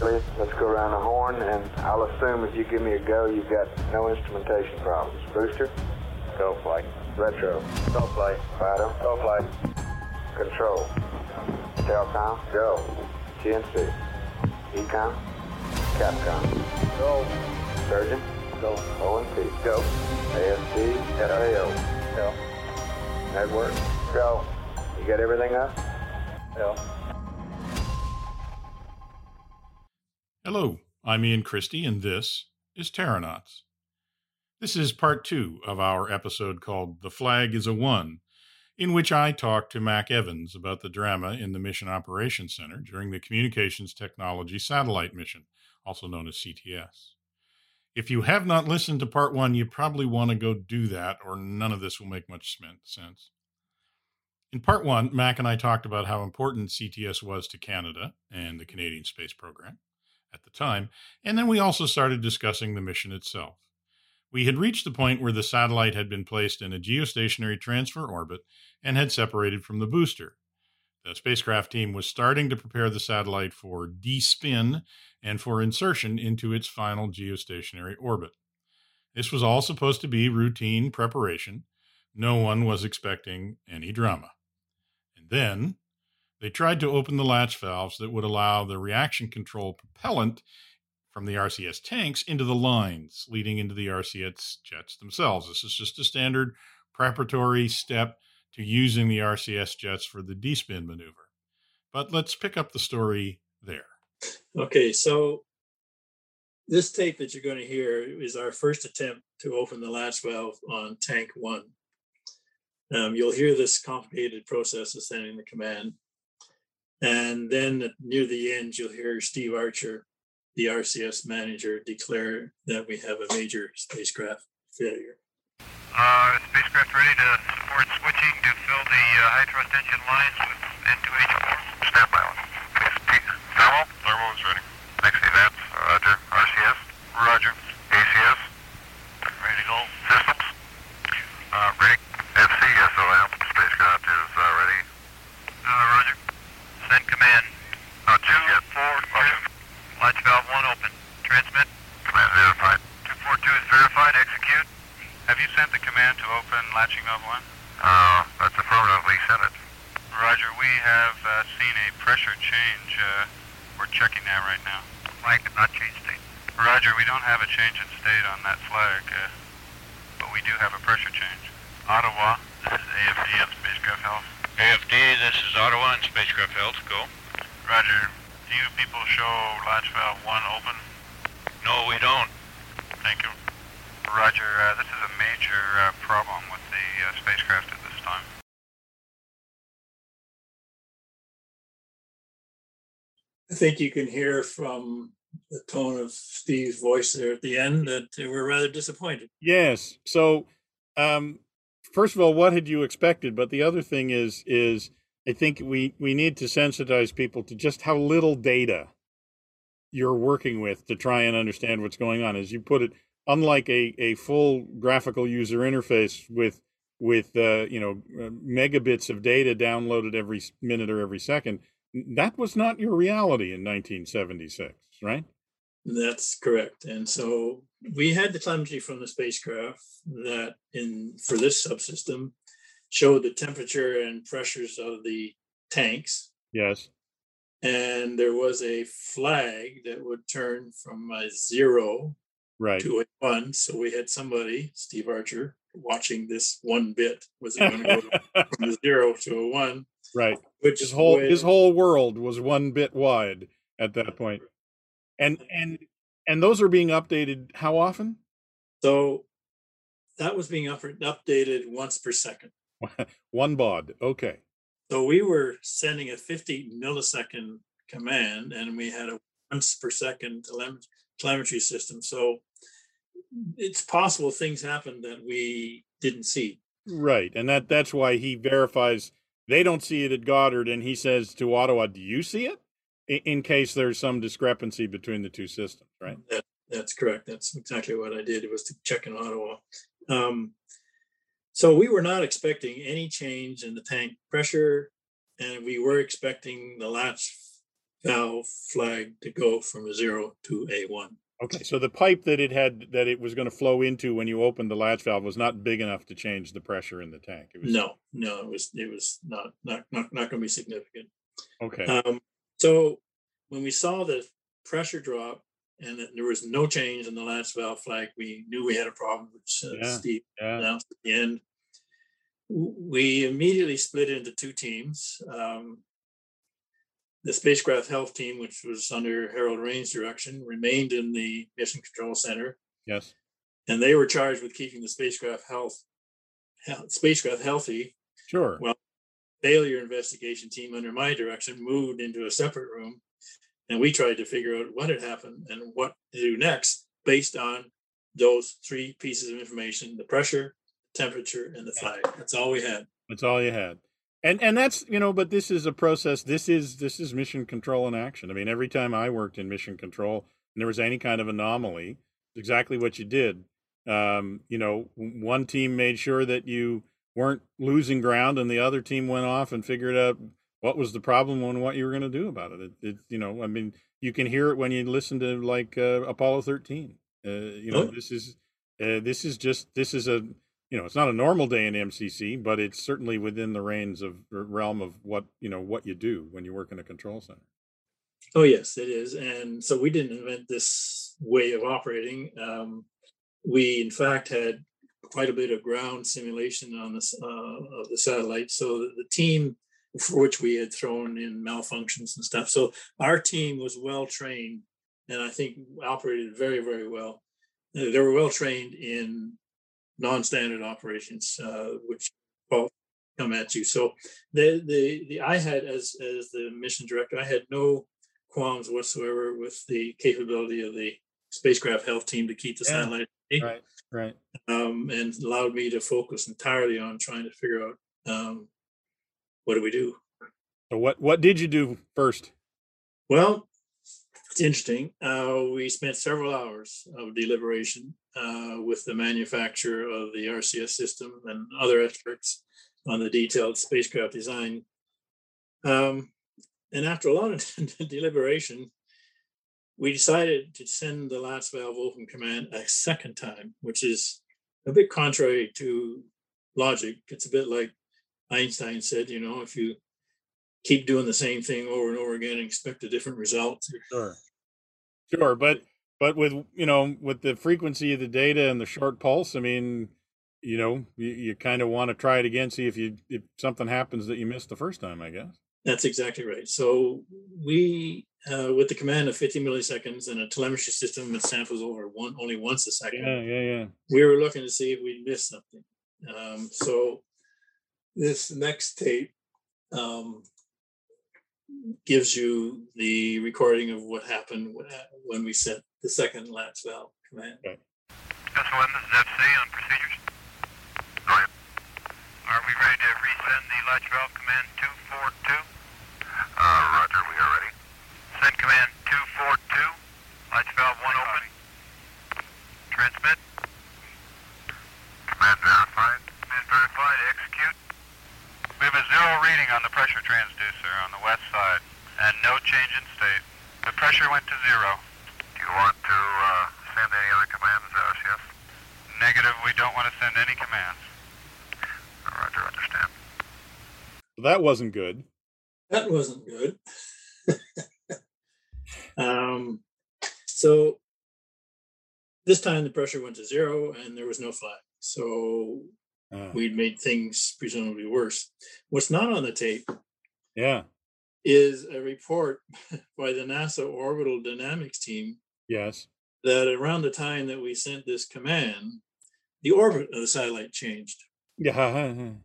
Let's go around the horn, and I'll assume if you give me a go, you've got no instrumentation problems. Booster, go flight. Retro, go flight. Fido, go flight. Control, Telcom, go. GNC, EECOM, Capcom, go. Surgeon, go. ONC, go. ASC, FAO, go. Network, go. You got everything up? Go. Hello, I'm Ian Christie, and this is Terranauts. This is part two of our episode called The Flag is a One, in which I talk to Mac Evans about the drama in the Mission Operations Center during the Communications Technology Satellite Mission, also known as CTS. If you have not listened to part one, you probably want to go do that, or none of this will make much sense. In part one, Mac and I talked about how important CTS was to Canada and the Canadian space program at the time, and then we also started discussing the mission itself. We had reached the point where the satellite had been placed in a geostationary transfer orbit and had separated from the booster. The spacecraft team was starting to prepare the satellite for despin and for insertion into its final geostationary orbit. This was all supposed to be routine preparation. No one was expecting any drama. And then they tried to open the latch valves that would allow the reaction control propellant from the RCS tanks into the lines leading into the RCS jets themselves. This is just a standard preparatory step to using the RCS jets for the despin maneuver. But let's pick up the story there. Okay, so this tape that you're going to hear is our first attempt to open the latch valve on tank one. Um, you'll hear this complicated process of sending the command. And then near the end, you'll hear Steve Archer, the RCS manager, declare that we have a major spacecraft failure. Uh, spacecraft ready to support switching to fill the uh, high thrust engine lines with N2H4. Standby. Thermal? Thermal is ready. Next event, Roger. RCS? Roger. ACS? Ready to go. Systems? Uh, ready. FC, SOM. Spacecraft is uh, ready. Uh, Roger. Send command. Oh, Two, just yet. four, Roger. two. Latch valve one open. Transmit. Command verified. 242 is verified. Execute. Have you sent the command to open latching of one? Uh, that's affirmatively sent it. Roger. We have uh, seen a pressure change. Uh, we're checking that right now. Flag did not change state. Roger. We don't have a change in state on that flag, uh, but we do have a pressure change. Ottawa. This is AFD on spacecraft health. AFD. This is Ottawa on spacecraft health. Go. Roger. Do you people show latch valve one open? No, we don't. Thank you. Roger. Uh, this is a major uh, problem with the uh, spacecraft at this time. I think you can hear from the tone of Steve's voice there at the end that we're rather disappointed. Yes. So, um, first of all, what had you expected? But the other thing is, is I think we we need to sensitize people to just how little data you're working with to try and understand what's going on. As you put it, unlike a a full graphical user interface with with uh, you know uh, megabits of data downloaded every minute or every second, that was not your reality in 1976, right? That's correct. And so we had the telemetry from the spacecraft that in for this subsystem showed the temperature and pressures of the tanks. Yes. And there was a flag that would turn from a zero Right. to a one. So we had somebody, Steve Archer, watching this one bit. Was it going to go from a zero to a one? Right. Which his whole his whole world was one bit wide at that point. and and and those are being updated how often So that was being up- updated once per second. one baud okay So we were sending a 50 millisecond command and we had a once per second telem- telemetry system. So it's possible things happen that we didn't see. right and that that's why he verifies they don't see it at goddard and he says to ottawa do you see it in, in case there's some discrepancy between the two systems right That, that's correct. That's exactly what I did. It was to check in Ottawa. Um, so we were not expecting any change in the tank pressure, and we were expecting the latch valve flag to go from a zero to a one. Okay, so the pipe that it had that it was going to flow into when you opened the latch valve was not big enough to change the pressure in the tank. It was No, no, it was it was not not not not going to be significant. okay. Um, so when we saw the pressure drop and that there was no change in the latch valve flag, we knew we had a problem, which uh, Yeah. Steve yeah, announced at the end. We immediately split into two teams. Um, the spacecraft health team, which was under Harold Rain's direction, remained in the Mission Control Center, yes. and they were charged with keeping the spacecraft health, health spacecraft healthy. Sure. Well, Failure investigation team under my direction moved into a separate room, and we tried to figure out what had happened and what to do next based on those three pieces of information: the pressure, temperature, and the flag. That's all we had. That's all you had. And and that's you know, but this is a process. This is this is mission control in action. I mean, every time I worked in mission control and there was any kind of anomaly, exactly what you did. Um, you know, one team made sure that you weren't losing ground, and the other team went off and figured out what was the problem and what you were going to do about it. It, it. You know, I mean, you can hear it when you listen to like uh, Apollo thirteen. Uh, you know, Oh. this is uh, this is just this is a you know, it's not a normal day in MCC, but it's certainly within the reins of realm of what you know what you do when you work in a control center. Oh yes, it is. And so we didn't invent this way of operating. Um, we in fact had quite a bit of ground simulation on this uh, of the satellite. So the, team for which we had thrown in malfunctions and stuff. So our team was well trained, and I think operated very very well. They were well trained in non-standard operations, uh, which come at you. So the the the I had as as the mission director, I had no qualms whatsoever with the capability of the spacecraft health team to keep the Yeah. satellite Right. Right. um, and allowed me to focus entirely on trying to figure out um, what do we do. So what what did you do first? Well, it's interesting. Uh, we spent several hours of deliberation uh, with the manufacturer of the RCS system and other experts on the detailed spacecraft design. Um, and after a lot of deliberation, we decided to send the latch valve open command a second time, which is a bit contrary to logic. It's a bit like Einstein said, you know, if you keep doing the same thing over and over again and expect a different result. Sure. Sure, but but with you know with the frequency of the data and the short pulse, I mean, you know, you, you kind of want to try it again, see if you if something happens that you missed the first time, I guess. That's exactly right. So we, uh, with the command of 50 milliseconds and a telemetry system that samples over one only once a second, Yeah, yeah, yeah. we were looking to see if we missed something. Um, so this next tape um, gives you the recording of what happened when we sent the second latch valve command. S1, this is FC on procedures. Go ahead. Are we ready to resend the latch valve command 242? Uh, roger, we are ready. Send command 242, latch valve 1 open. Transmit. Command verified. Command verified, execute. We have a zero reading on the pressure transducer on the west side, and no change in state. The pressure went to zero. Do you want to uh, send any other commands, RCS? Negative, we don't want to send any commands. Roger, understand. That wasn't good. That wasn't good. um, so this time the pressure went to zero and there was no flag. So Uh, we'd made things presumably worse. What's not on the tape yeah. is a report by the NASA orbital dynamics team Yes. that around the time that we sent this command, the orbit of the satellite changed. Yeah.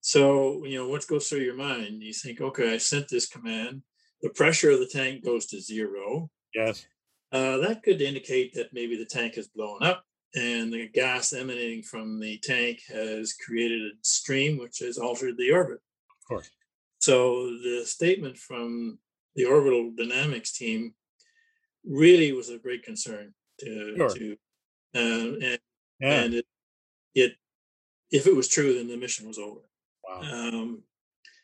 So, you know, what goes through your mind? You think, okay, I sent this command. The pressure of the tank goes to zero. yes. Uh, that could indicate that maybe the tank has blown up and the gas emanating from the tank has created a stream which has altered the orbit. Of course. So the statement from the orbital dynamics team really was a great concern to, Sure. to uh, and, Yeah. and it, it if it was true, then the mission was over. wow. Um,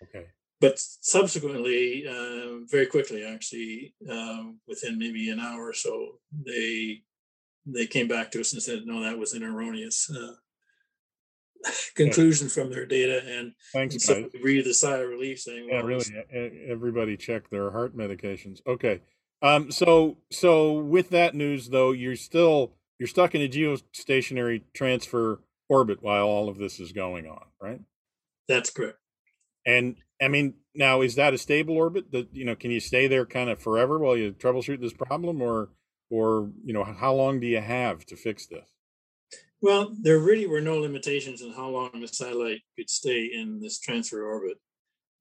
Okay. but subsequently, um, very quickly, actually, um, within maybe an hour or so, they they came back to us and said, no, that was an erroneous uh, conclusion from their data. And, Thanks, and so we breathed a sigh of relief saying, Yeah, really. Everybody check their heart medications. Okay. Um. So so with that news though, you're still you're stuck in a geostationary transfer orbit while all of this is going on, right? that's correct. And I mean, now is that a stable orbit? That you know, can you stay there kind of forever while you troubleshoot this problem, or or you know, how long do you have to fix this? Well, there really were no limitations on how long the satellite could stay in this transfer orbit.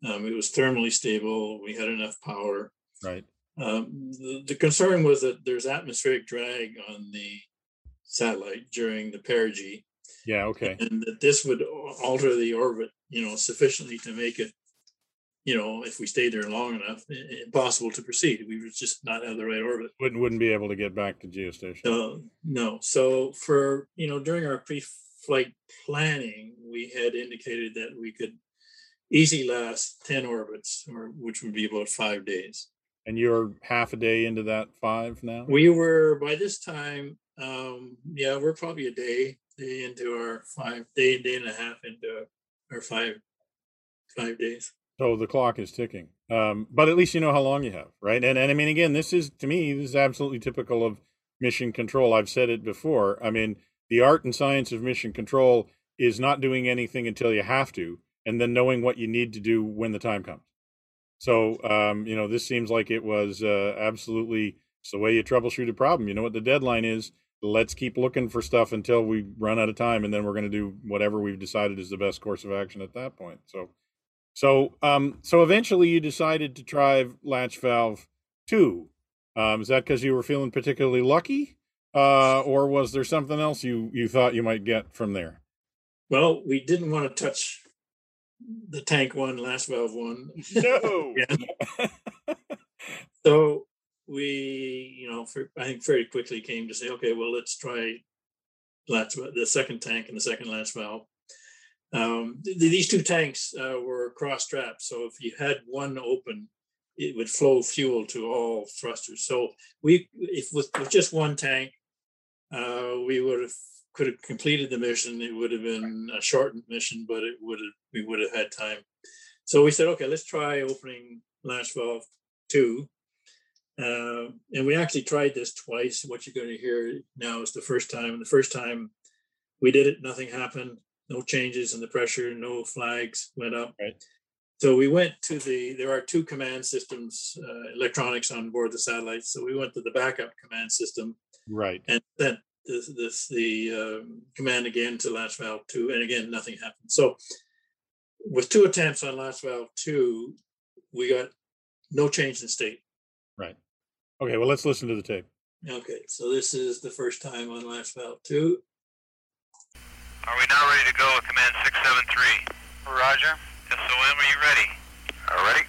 Um, it was thermally stable. We had enough power. Right. Um, the, the concern was that there's atmospheric drag on the satellite during the perigee, Yeah. Okay. and that this would alter the orbit, you know, sufficiently to make it, you know, if we stayed there long enough, impossible to proceed. We would just not have the right orbit. Wouldn't wouldn't be able to get back to geostation. Uh, no. So for you know during our pre-flight planning, we had indicated that we could easily last ten orbits, or which would be about five days. And you're half a day into that five now. We were by this time, um, yeah, we're probably a day day into our five day day and a half into our five five days. So the clock is ticking. Um, but at least you know how long you have, right? And and I mean, again, this is to me, this is absolutely typical of mission control. I've said it before. I mean, the art and science of mission control is not doing anything until you have to, and then knowing what you need to do when the time comes. So, um, you know, this seems like it was uh, absolutely it's the way you troubleshoot a problem. You know what the deadline is. Let's keep looking for stuff until we run out of time, and then we're going to do whatever we've decided is the best course of action at that point. So, so, um, so eventually you decided to try latch valve two. Um, is that because you were feeling particularly lucky, uh, or was there something else you you thought you might get from there? Well, we didn't want to touch the tank one, latch valve one. No. So we, you know, for, I think very quickly came to say, okay, well, let's try latch the second tank and the second latch valve. Um, th- these two tanks uh, were cross strapped, so if you had one open, it would flow fuel to all thrusters. So we, if with, with just one tank, uh, we would have could have completed the mission. It would have been a shortened mission, but it would have we would have had time. So we said, okay, let's try opening latch valve two. Uh, and we actually tried this twice. What you're going to hear now is the first time. The first time we did it, nothing happened. No changes in the pressure. No flags went up. Right. So we went to the. There are two command systems, uh, electronics on board the satellite. So we went to the backup command system Right. and then this, this the um, command again to latch valve two, and again nothing happened. So with two attempts on latch valve two, we got no change in state. Right. Okay. Well, let's listen to the tape. Okay, so this is the first time on latch valve two. Are we now ready to go with command 673? Roger. SOM, are you ready? Uh, ready.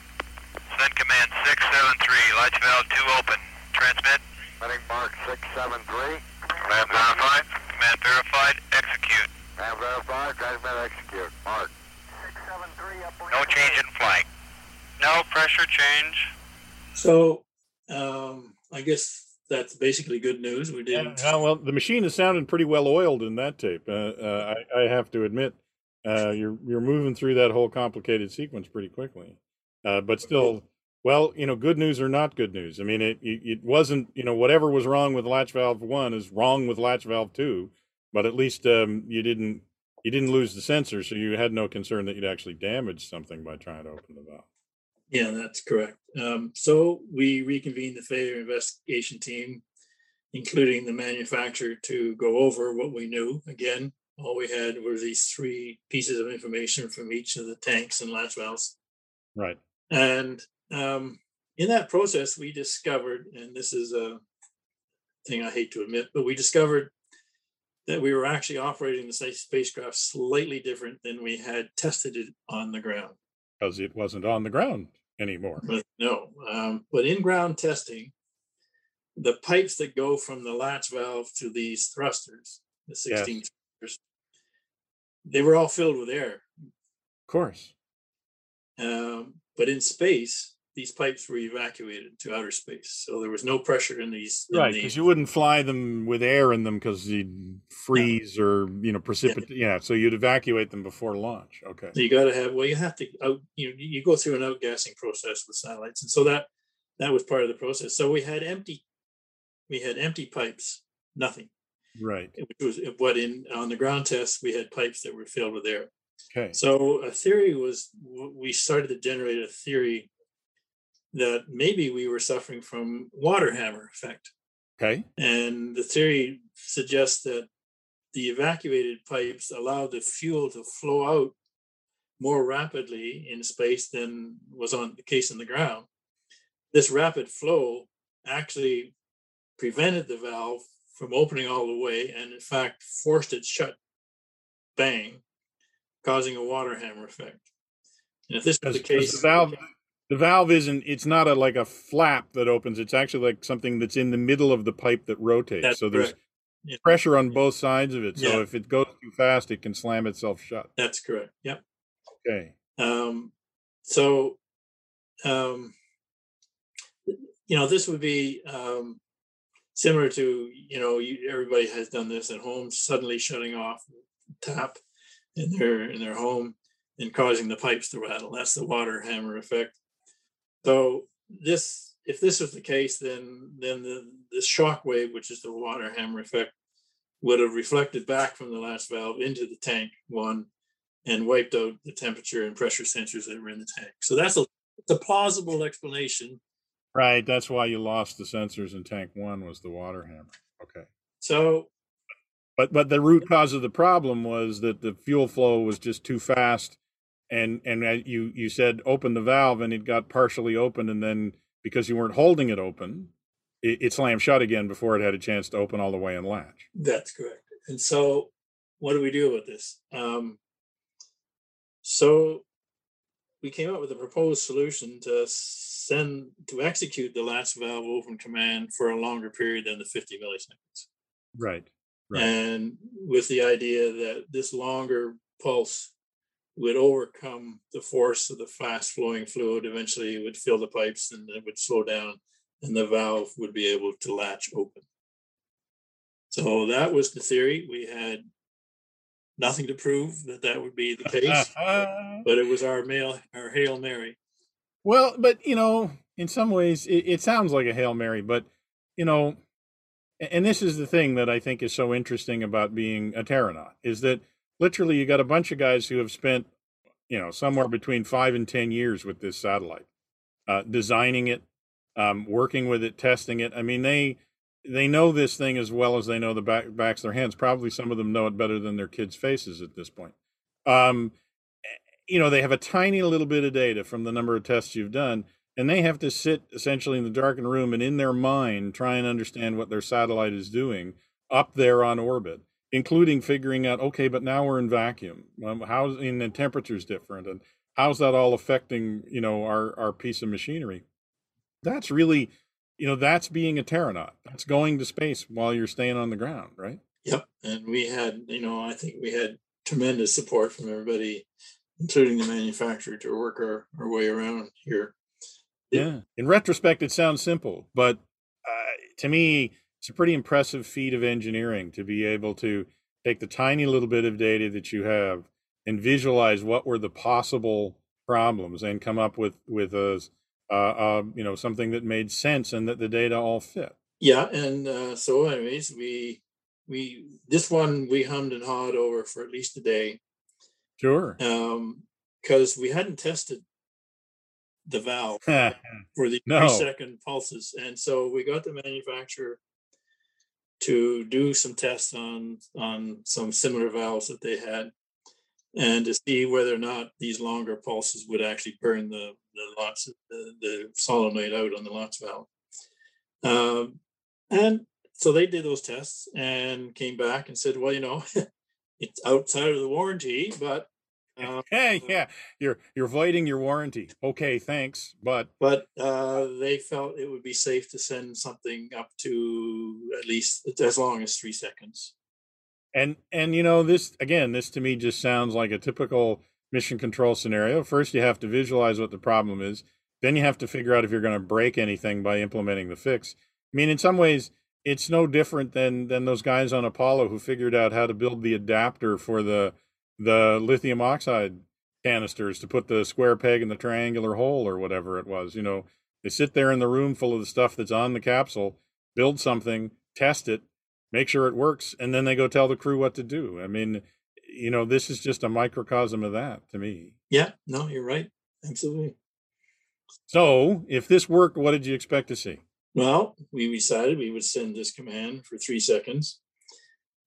Send command 673, latch valve 2 open. Transmit. Heading mark 673. Command verified. Command verified, execute. Have verified, transmit, execute. Mark. six seven three. No change in flight. No pressure change. So um, I guess that's basically good news. We uh, well, the machine is sounding pretty well oiled in that tape. Uh, uh, I, I have to admit, uh, you're you're moving through that whole complicated sequence pretty quickly. Uh, but still, well, you know, good news or not good news. I mean, it, it it wasn't you know whatever was wrong with latch valve one is wrong with latch valve two, but at least um, you didn't you didn't lose the sensor, so you had no concern that you'd actually damage something by trying to open the valve. Yeah, that's correct. Um, so we reconvened the failure investigation team, including the manufacturer, to go over what we knew. Again, all we had were these three pieces of information from each of the tanks and latch valves. Right. And um, in that process, we discovered, and this is a thing I hate to admit, but we discovered that we were actually operating the spacecraft slightly different than we had tested it on the ground. Because it wasn't on the ground anymore. But no, um, but in ground testing, the pipes that go from the latch valve to these thrusters, the 16 thrusters, they were all filled with air. Of course. Um, but in space, these pipes were evacuated to outer space, so there was no pressure in these. in Right, the- because you wouldn't fly them with air in them because you'd freeze or you know precipitate. Yeah, so you'd evacuate them before launch. Okay. you got to have well, you have to out. You you go through an outgassing process with satellites, and so that that was part of the process. So we had empty, we had empty pipes, nothing. Right. Which was what in on the ground tests we had pipes that were filled with air. Okay. So a theory was we started to generate a theory that maybe we were suffering from water hammer effect. Okay. And the theory suggests that the evacuated pipes allow the fuel to flow out more rapidly in space than was on the case in the ground. This rapid flow actually prevented the valve from opening all the way and in fact forced it shut bang causing a water hammer effect and if this was the case the valve, the valve isn't. It's not a like a flap that opens. It's actually like something that's in the middle of the pipe that rotates. That's so there's. Yeah. pressure on both sides of it. So Yeah. if it goes too fast, it can slam itself shut. that's correct yep Okay. Um, so, um, you know, this would be um, similar to you know, you, everybody has done this at home, suddenly shutting off tap in their in their home and causing the pipes to rattle. That's the water hammer effect. So this, if this was the case, then then the the shock wave, which is the water hammer effect, would have reflected back from the latch valve into the tank one and wiped out the temperature and pressure sensors that were in the tank. So that's a, it's a plausible explanation. Right. That's why you lost the sensors in tank one was the water hammer. Okay. So But but the root cause of the problem was that the fuel flow was just too fast, and and you you said open the valve and it got partially open, and then because you weren't holding it open, it, it slammed shut again before it had a chance to open all the way and latch. that's correct. And so what do we do about this? Um, so we came up with a proposed solution to send to execute the latch valve open command for a longer period than the 50 milliseconds. Right. Right. and with the idea that this longer pulse would overcome the force of the fast flowing fluid eventually it would fill the pipes and it would slow down and the valve would be able to latch open so that was the theory we had nothing to prove that that would be the case but it was our mail our hail mary Well, but you know, in some ways, it, it sounds like a hail mary. But you know, and this is the thing that I think is so interesting about being a Terranaut is that literally you got a bunch of guys who have spent, you know, somewhere between five and ten years with this satellite, uh, designing it, um, working with it, testing it. I mean, they they know this thing as well as they know the back, backs of their hands. Probably some of them know it better than their kids' faces at this point. Um, you know, they have a tiny little bit of data from the number of tests you've done, and they have to sit essentially in the darkened room and in their mind try and understand what their satellite is doing up there on orbit, including figuring out, okay, but now we're in vacuum. Um, how's in the temperature's different, and how's that all affecting you know our our piece of machinery? That's really, you know, that's being a terranaut. That's going to space while you're staying on the ground, right? yep and we had you know i think we had tremendous support from everybody including the manufacturer to work our, our way around here Yeah. In retrospect, it sounds simple, but uh, to me, it's a pretty impressive feat of engineering to be able to take the tiny little bit of data that you have and visualize what were the possible problems and come up with with a uh, uh, you know something that made sense and that the data all fit. Yeah, and uh, so anyways, we we this one we hummed and hawed over for at least a day Sure. um because we hadn't tested the valve for the No. three second pulses, and so we got the manufacturer to do some tests on on some similar valves that they had, and to see whether or not these longer pulses would actually burn the the lots the, the solenoid out on the lots valve. Um, and so they did those tests and came back and said, well, you know, it's outside of the warranty, but um, Hey, yeah, you're you're voiding your warranty. Okay, thanks, but but uh, they felt it would be safe to send something up to at least as long as three seconds. And and you know this again, this to me just sounds like a typical mission control scenario. First, you have to visualize what the problem is. Then you have to figure out if you're going to break anything by implementing the fix. I mean, in some ways, it's no different than than those guys on Apollo who figured out how to build the adapter for the the lithium oxide canisters to put the square peg in the triangular hole or whatever it was. You know, they sit there in the room full of the stuff that's on the capsule, build something, test it, make sure it works, and then they go tell the crew what to do. I mean, you know, this is just a microcosm of that to me. Yeah, no, you're right. Absolutely. So, if this worked, what did you expect to see? Well, we decided we would send this command for three seconds.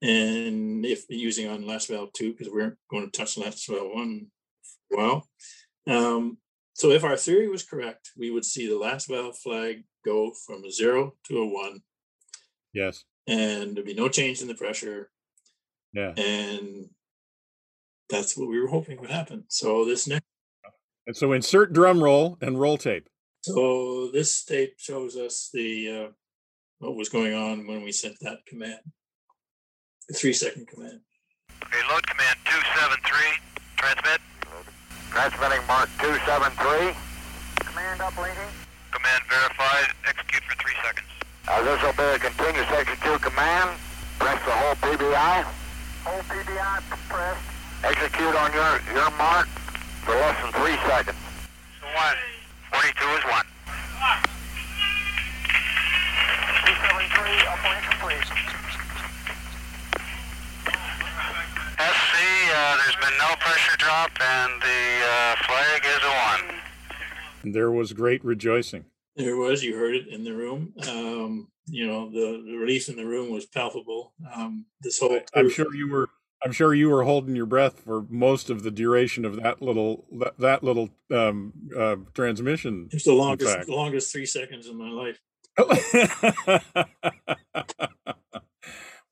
And if using on latch valve two, because we aren't going to touch latch valve one for a while. Um, so if our theory was correct, we would see the latch valve flag go from a zero to a one. Yes. And there'd be no change in the pressure. Yeah. And that's what we were hoping would happen. So this next And so insert drum roll and roll tape. So this tape shows us the uh, what was going on when we sent that command, three second command. Okay, load command 273. Transmit. Transmitting Mark 273. Command uplinking. Command verified. Execute for three seconds. Uh, this will be a continuous execute command. Press the whole PBI. Whole PBI pressed. Execute on your, your mark for less than three seconds. So one. 42 is one. 273, uplink complete. Uh, there's been no pressure drop and the uh, flag is a one. And there was great rejoicing. There was, you heard it in the room. Um, you know, the, the relief in the room was palpable. Um, this whole I'm sure you were I'm sure you were holding your breath for most of the duration of that little that, that little um, uh, transmission. It's the longest longest three seconds in my life.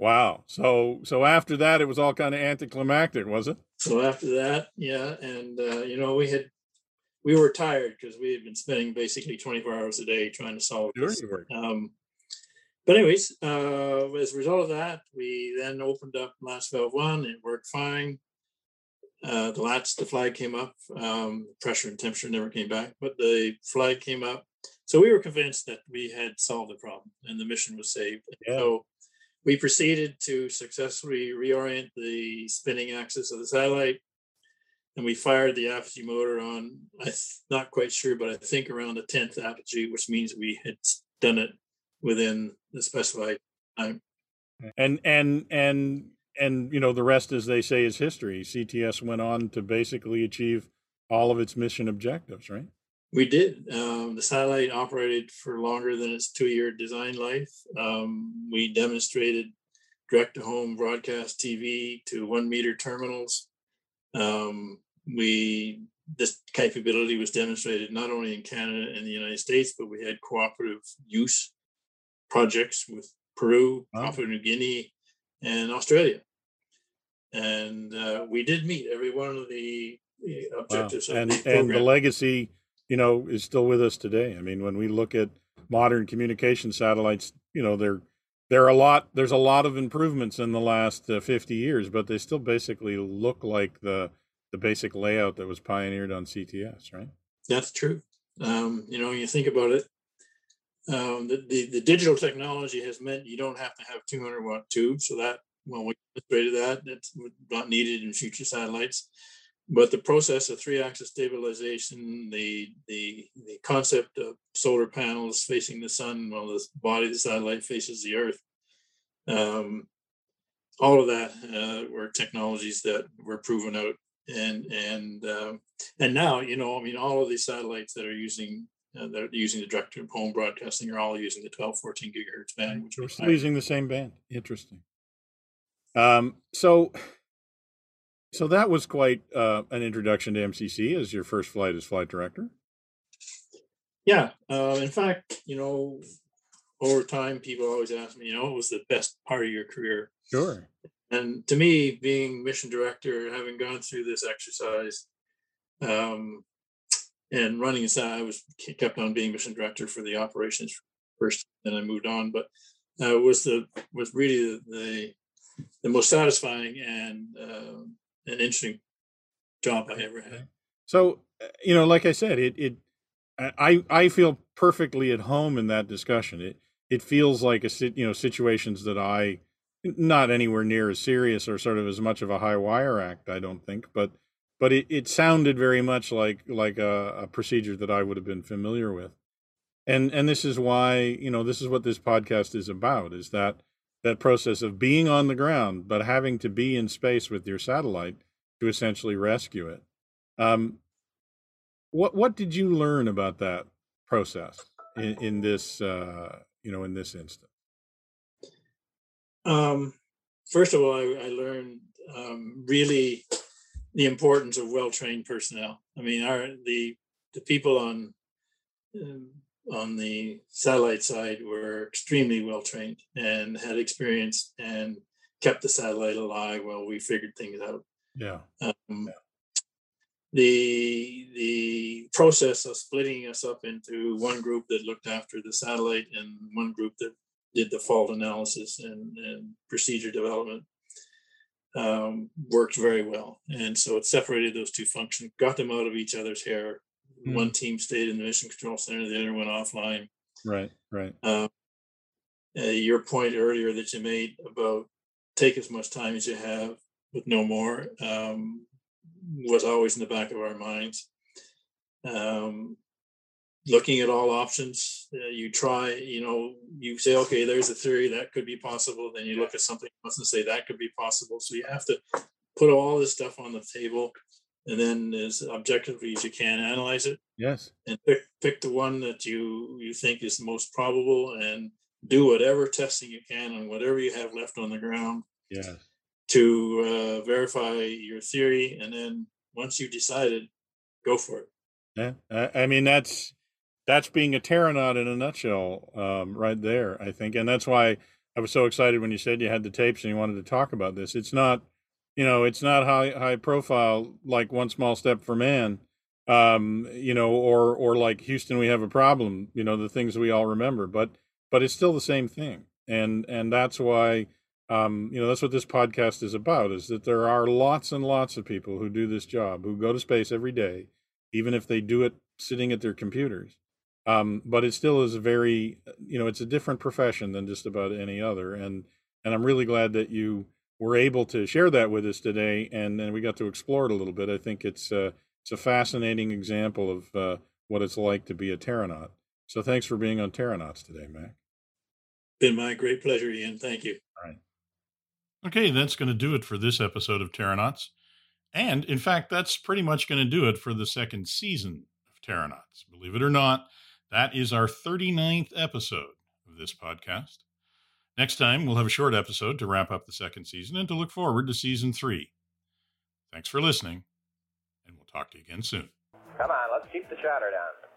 wow. So so after that, it was all kind of anticlimactic, was it? So after that, yeah, and uh, you know we had we were tired because we had been spending basically 24 hours a day trying to solve Sure this. Um, but anyways, uh, as a result of that, we then opened up latch valve one. It worked fine. Uh, the latch, the flag came up. Um, pressure and temperature never came back, but the flag came up. So we were convinced that we had solved the problem and the mission was saved. Yeah. So we proceeded to successfully reorient the spinning axis of the satellite. And we fired the apogee motor on, I'm not quite sure, but I think around the 10th apogee, which means we had done it within the specified time. And and and and you know the rest, as they say, is history. CTS went on to basically achieve all of its mission objectives, right? We did. Um, the satellite operated for longer than its two-year design life. Um, we demonstrated direct-to-home broadcast TV to one-meter terminals. Um, we this capability was demonstrated not only in Canada and the United States, but we had cooperative use projects with Peru, Wow. Papua New Guinea, and Australia. And uh, we did meet every one of the, Wow. objectives of And the and the legacy, you know, is still with us today. I mean, when we look at modern communication satellites, you know, they're there are a lot. There's a lot of improvements in the last uh, 50 years, but they still basically look like the the basic layout that was pioneered on CTS, right? That's true. Um, you know, when you think about it, um, the, the, the digital technology has meant you don't have to have 200 watt tubes. So that, well, we demonstrated that, that's not needed in future satellites. But the process of three axis stabilization, the, the, the concept of solar panels facing the sun while the body of the satellite faces the earth, um, all of that uh, were technologies that were proven out and and um, and now you know i mean all of these satellites that are using uh, that are using the direct to home broadcasting are all using the 12 14 gigahertz band which We're still using the same band. Interesting. Um, so, so that was quite uh, an introduction to MCC as your first flight as flight director. yeah uh, in fact you know over time people always ask me you know what was the best part of your career Sure. and to me being mission director having gone through this exercise um, and running aside i was kept on being mission director for the operations first then i moved on but uh, was the was really the, the the most satisfying and uh, and interesting job I ever had. So, uh, you know, like I said, it it I I feel perfectly at home in that discussion. It it feels like a you know situations that I not anywhere near as serious or sort of as much of a high wire act. I don't think, but but it, it sounded very much like like a, a procedure that I would have been familiar with, and and this is why you know this is what this podcast is about is that that process of being on the ground but having to be in space with your satellite to essentially rescue it. Um, what what did you learn about that process in, in this uh, you know in this instance? Um, first of all, I, I learned um, really the importance of well trained personnel. I mean, our the the people on um, on the satellite side were extremely well trained and had experience and kept the satellite alive while we figured things out. Yeah. Um, yeah. The the process of splitting us up into one group that looked after the satellite and one group that did the fault analysis and, and procedure development um, worked very well. And so it separated those two functions, got them out of each other's hair. Mm. One team stayed in the mission control center, the other went offline. Right, right. Um, uh, your point earlier that you made about take as much time as you have with no more um, was always in the back of our minds. Um, looking at all options. Uh, you try, you know, you say, okay, there's a theory that could be possible. Then you look at something else and say that could be possible. So you have to put all this stuff on the table and then as objectively as you can analyze it. Yes. And pick, pick the one that you, you think is the most probable and do whatever testing you can on whatever you have left on the ground. Yes. To uh, verify your theory. And then once you've decided, go for it. Yeah. I, I mean, that's, that's being a Terranaut in a nutshell, um, right there. I think, and that's why I was so excited when you said you had the tapes and you wanted to talk about this. It's not, you know, it's not high high profile like One Small Step for Man, um, you know, or or like Houston, we have a problem. You know, the things we all remember, but but it's still the same thing, and and that's why. Um, you know that's what this podcast is about is that there are lots and lots of people who do this job who go to space every day even if they do it sitting at their computers um, but it still is a very you know it's a different profession than just about any other and and i'm really glad that you were able to share that with us today and and we got to explore it a little bit. I think it's uh, it's a fascinating example of uh, what it's like to be a terranaut. So thanks for being on terranauts today mac. Been my great pleasure ian. Thank you. All right. Okay that's going to do it for this episode of terranauts. And in fact that's pretty much going to do it for the second season of terranauts. Believe it or not that is our 39th episode of this podcast. Next time, we'll have a short episode to wrap up the second season and to look forward to season three. Thanks for listening, and we'll talk to you again soon. Come on, let's keep the chatter down.